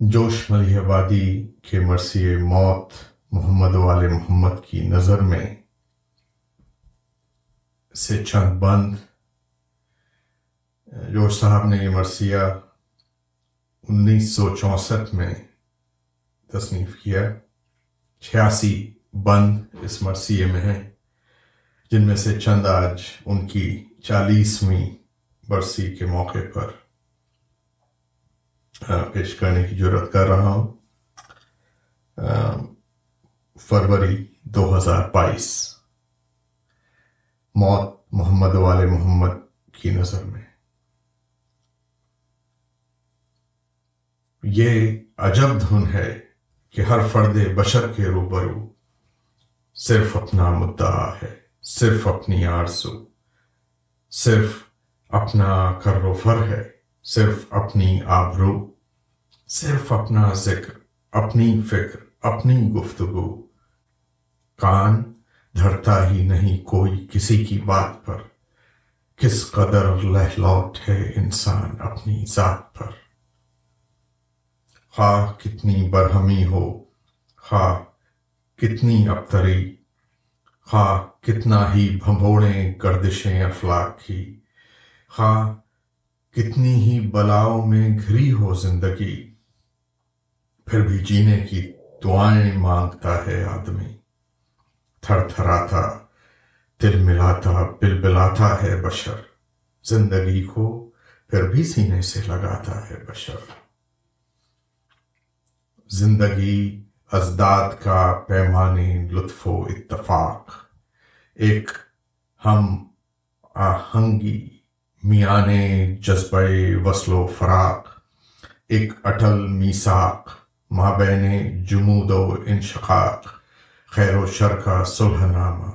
جوش ملی آبادی کے مرثی موت محمد وال محمد کی نظر میں سے چند بند۔ جوش صاحب نے یہ مرثیہ انیس سو چونسٹھ میں تصنیف کیا۔ چھیاسی بند اس مرثیے میں ہیں، جن میں سے چند آج ان کی چالیسویں برسی کے موقع پر پیش کرنے کی ضرورت کر رہا ہوں۔ فروری دو ہزار بائیس۔ موت محمد وال محمد کی نظر میں۔ یہ عجب دھن ہے کہ ہر فرد بشر کے روبرو صرف اپنا مدعا ہے، صرف اپنی آرزو، صرف اپنا کر و فر ہے۔ صرف اپنی آبرو، صرف اپنا ذکر، اپنی فکر، اپنی گفتگو۔ کان دھرتا ہی نہیں کوئی کسی کی بات پر۔ کس قدر لہلوٹ ہے انسان اپنی ذات پر۔ خواہ کتنی برہمی ہو، خواہ کتنی ابتری، خواہ کتنا ہی بھمبوڑیں گردشیں افلاق کی خواہ کتنی ہی بلاؤں میں گھری ہو زندگی، پھر بھی جینے کی دعائیں مانگتا ہے آدمی۔ تھر تھراتا، دل ملاتا، بل بلاتا ہے بشر۔ زندگی کو پھر بھی سینے سے لگاتا ہے بشر۔ زندگی ازداد کا پیمانے لطف و اتفاق۔ ایک ہم آہنگی میانے جذبہ وصل و فراق، ایک اٹل میساک مابین جمود و انشقاق، خیر و شر کا صلح نامہ،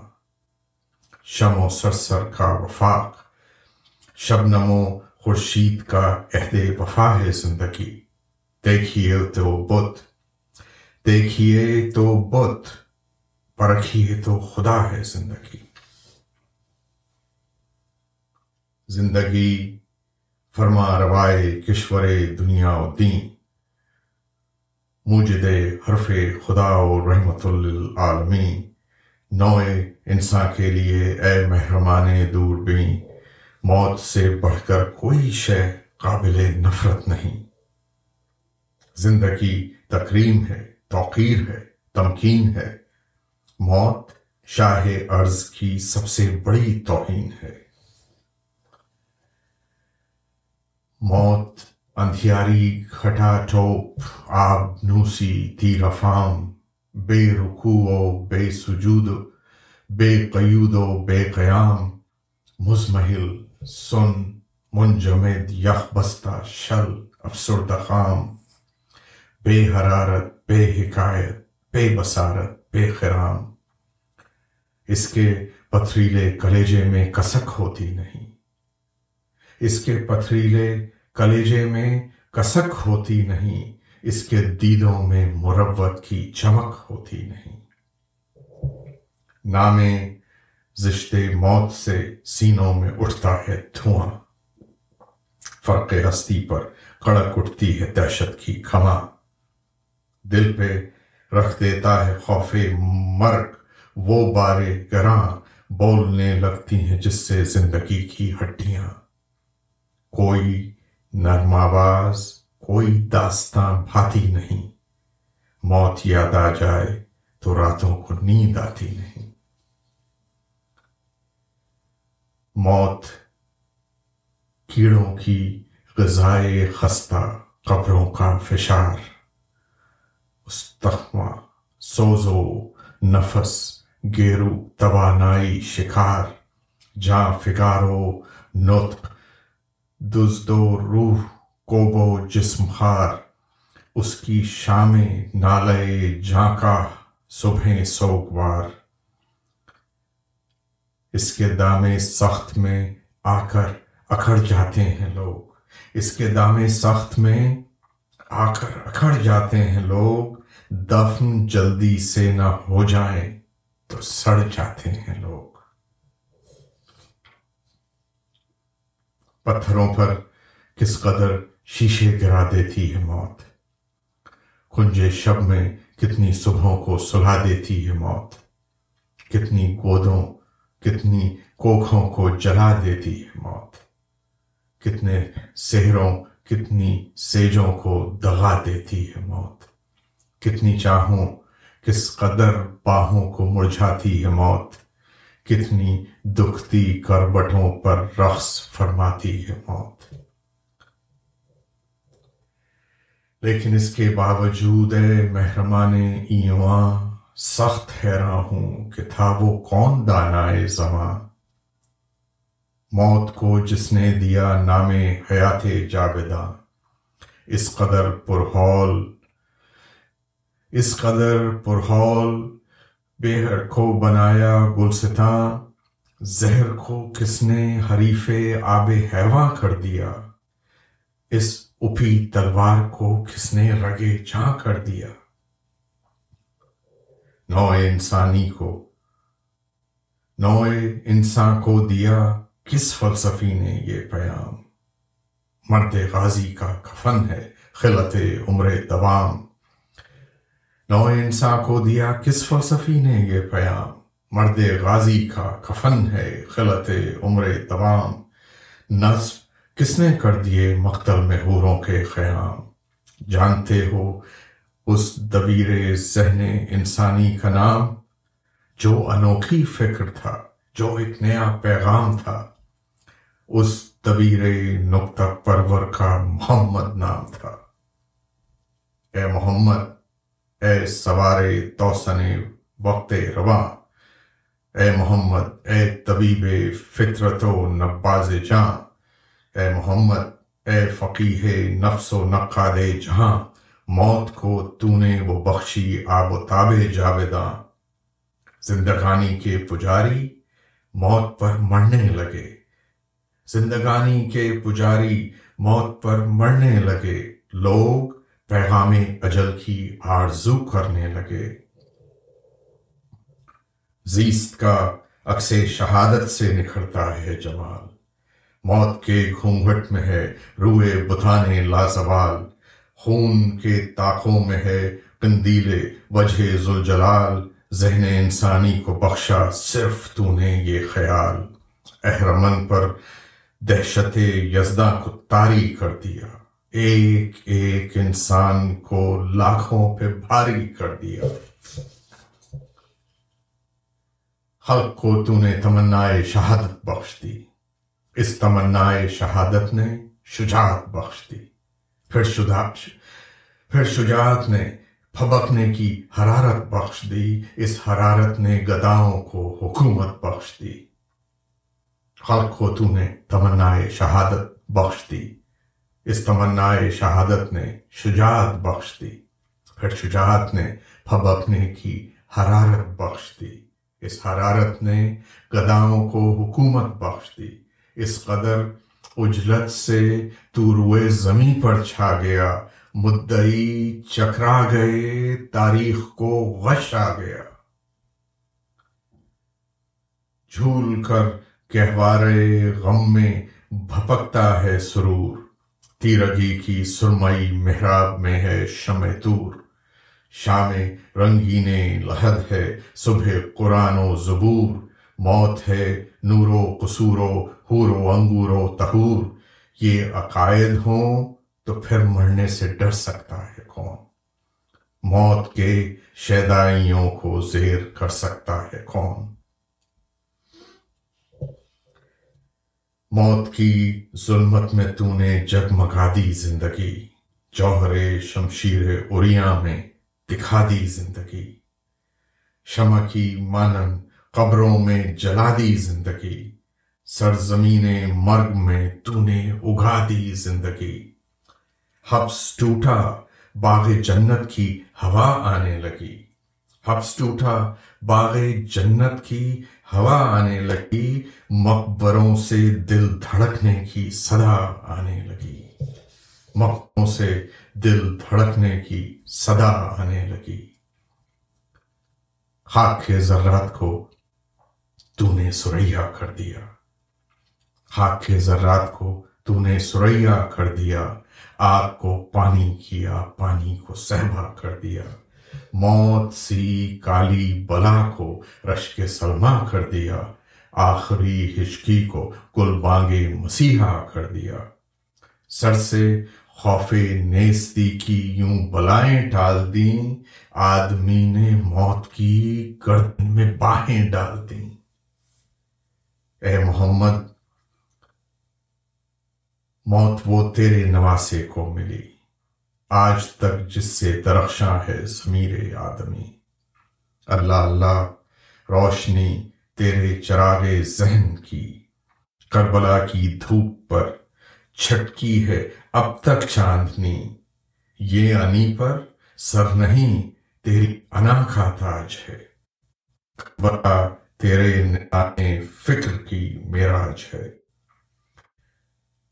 شم و سرسر کا وفاق شبنم و خورشید کا عہد وفا ہے زندگی۔ دیکھیے تو بت، دیکھیے تو بت، پرکھیے تو خدا ہے زندگی۔ زندگی فرما روائے کشور دنیا و دین۔ موجد حرف خدا و رحمت للعالمین۔ نوئے انسان کے لیے اے مہرمان دور بین موت سے بڑھ کر کوئی شے قابل نفرت نہیں۔ زندگی تکریم ہے، توقیر ہے، تمکین ہے۔ موت شاہ ارض کی سب سے بڑی توہین ہے۔ موت، اندھیاری، کھٹا ٹوپ آب نوسی تیر افام، بے رکوع و بے سجود، بے قیود و بے قیام، مزمحل، سن، منجمد، یخ بستہ شل افسرد خام، بے حرارت، بے حکایت، بے بصارت، بے خرام۔ اس کے پتھریلے کلیجے میں کسک ہوتی نہیں۔ اس کے پتھریلے کلیجے میں کسک ہوتی نہیں، اس کے دیدوں میں مروت کی چمک ہوتی نہیں۔ نام زشت موت سے سینوں میں اٹھتا ہے دھواں۔ فرق ہستی پر کڑک اٹھتی ہے دہشت کی کھما دل پہ رکھ دیتا ہے خوف مرگ۔ وہ بارے گراں بولنے لگتی ہیں جس سے زندگی کی ہڈیاں۔ کوئی نرم آواز کوئی داستان بھاتی نہیں۔ موت یاد آ جائے تو راتوں کو نیند آتی نہیں۔ موت کیڑوں کی غذائے خستہ، قبروں کا فشار۔ اس تخمہ سوزو نفس، گیرو توانائی شکار۔ جاں فگارو، نطق دزد و روح کوبو جسم خار، اس کی شام نالے جھانکا صبح سوگوار اس کے دام سخت میں آ کر اکھڑ جاتے ہیں لوگ۔ اس کے دام سخت میں آ کر اکھڑ جاتے ہیں لوگ۔ دفن جلدی سے نہ ہو جائیں تو سڑ جاتے ہیں لوگ۔ پتھروں پر کس قدر شیشے گرا دیتی ہے موت۔ کنج شب میں کتنی صبحوں کو سلا دیتی ہے موت۔ کتنی گودوں، کتنی کوکھوں کو جلا دیتی ہے موت۔ کتنے سہروں، کتنی سیجوں کو دغا دیتی ہے موت۔ کتنی چاہوں، کس قدر باہوں کو مرجھاتی ہے موت۔ کتنی دکھتی کروٹوں پر رقص فرماتی ہے موت۔ لیکن اس کے باوجود اے مہرمان ایواں سخت حیراں ہوں کہ تھا وہ کون دانا زماں۔ موت کو جس نے دیا نام حیات جاویداں اس قدر پرہول اس قدر پرہول بےحر کو بنایا گلستاں۔ زہر کو کس نے حریف آب حیواں کر دیا؟ اس اپی تلوار کو کس نے رگے جاں کر دیا؟ نو انسانی کو نو انسان کو دیا کس فلسفی نے یہ پیام مرد غازی کا کفن ہے خلط عمر دوام۔ نو انسان کو دیا کس فلسفی نے یہ پیام مرد غازی کا کفن ہے خلط عمر دوام نصب کس نے کر دیے مقتل میں حوروں کے قیام جانتے ہو اس دبیر ذہن انسانی کا نام؟ جو انوکھی فکر تھا، جو ایک نیا پیغام تھا۔ اس طبیر نقطہ پرور کا محمد نام تھا۔ اے محمد، اے سوار توسن وقت رواں اے محمد، اے طبیب فطرت و نباز جاں اے محمد، اے فقیح نفس و نقاد جہاں، موت کو تو نے وہ بخشی آب و تاب جاویداں۔ زندگانی کے پجاری موت پر مرنے لگے۔ زندگانی کے پجاری موت پر مرنے لگے۔ لوگ پیغام اجل کی آرزو کرنے لگے۔ زیست کا عکس شہادت سے نکھرتا ہے جمال۔ موت کے گھونگھٹ میں ہے روئے بتانے لازوال۔ خون کے تاخوں میں ہے قندیل وجہ زلجلال ذہن انسانی کو بخشا صرف تو نے یہ خیال۔ احرمن پر دہشت یزداں کو تاری کر دیا۔ ایک ایک انسان کو لاکھوں پہ بھاری کر دیا۔ خلق کو تو نے تمنا شہادت بخش دی اس تمنا شہادت نے شجاعت بخش دی پھر پھر شجاعت نے پھبکنے کی حرارت بخش دی اس حرارت نے گداؤں کو حکومت بخش دی خلق کو تو نے تمنا شہادت بخش دی اس تمنا شہادت نے شجاعت بخش دی پھر شجاعت نے پھبکنے کی حرارت بخش دی اس حرارت نے گداؤں کو حکومت بخش دی۔ اس قدر اجلت سے تو روئے زمیں پر چھا گیا۔ مدعی چکرا گئے، تاریخ کو غش آ گیا۔ جھول کر کہوارے غم میں بھپکتا ہے سرور۔ تیرگی کی سرمئی محراب میں ہے شم تور۔ شام رنگین لہد ہے، صبح قرآن و زبور، موت ہے نور و قصور و حور و انگور و تہور یہ عقائد ہوں تو پھر مرنے سے ڈر سکتا ہے کون؟ موت کے شیدائیوں کو زیر کر سکتا ہے کون؟ موت کی ظلمت میں تو نے جگمگا دی زندگی۔ جوہر شمشیر اریاں میں دکھا دی زندگی۔ شمع کی مانن قبروں میں جلا دی زندگی۔ سرزمین مرگ میں تو نے اگا دی زندگی۔ حبس ٹوٹا، باغ جنت کی ہوا آنے لگی۔ حبس ٹوٹا، باغ جنت کی ہوا آنے لگی۔ مقبروں سے دل دھڑکنے کی صدا آنے لگی۔ مقبروں سے دل دھڑکنے کی صدا آنے لگی۔ خاک کے ذرات کو تو نے سریا کر دیا۔ خاک کے ذرات کو تو نے سریا کر دیا۔ آگ کو پانی کیا، پانی کو سہبا کر دیا۔ موت سی کالی بلا کو رش کے سلما کر دیا۔ آخری ہچکی کو گل بانگے مسیحا کر دیا۔ سر سے خوف نیستی کی یوں بلائیں ٹال دیں۔ آدمی نے موت کی گردن میں باہیں ڈال دیں۔ اے محمد، موت وہ تیرے نواسے کو ملی۔ آج تک جس سے درخشاں ہے ضمیر آدمی۔ اللہ اللہ، روشنی تیرے چراغ ذہن کی۔ کربلا کی دھوپ پر چھٹکی ہے، اب تک چاندنی۔ یہ انی پر سر نہیں، تیری انا کا تاج ہے۔ تیرے نانے فکر کی میراج ہے۔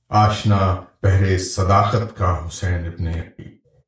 آشنا پہرے صداقت کا حسین ابن علی۔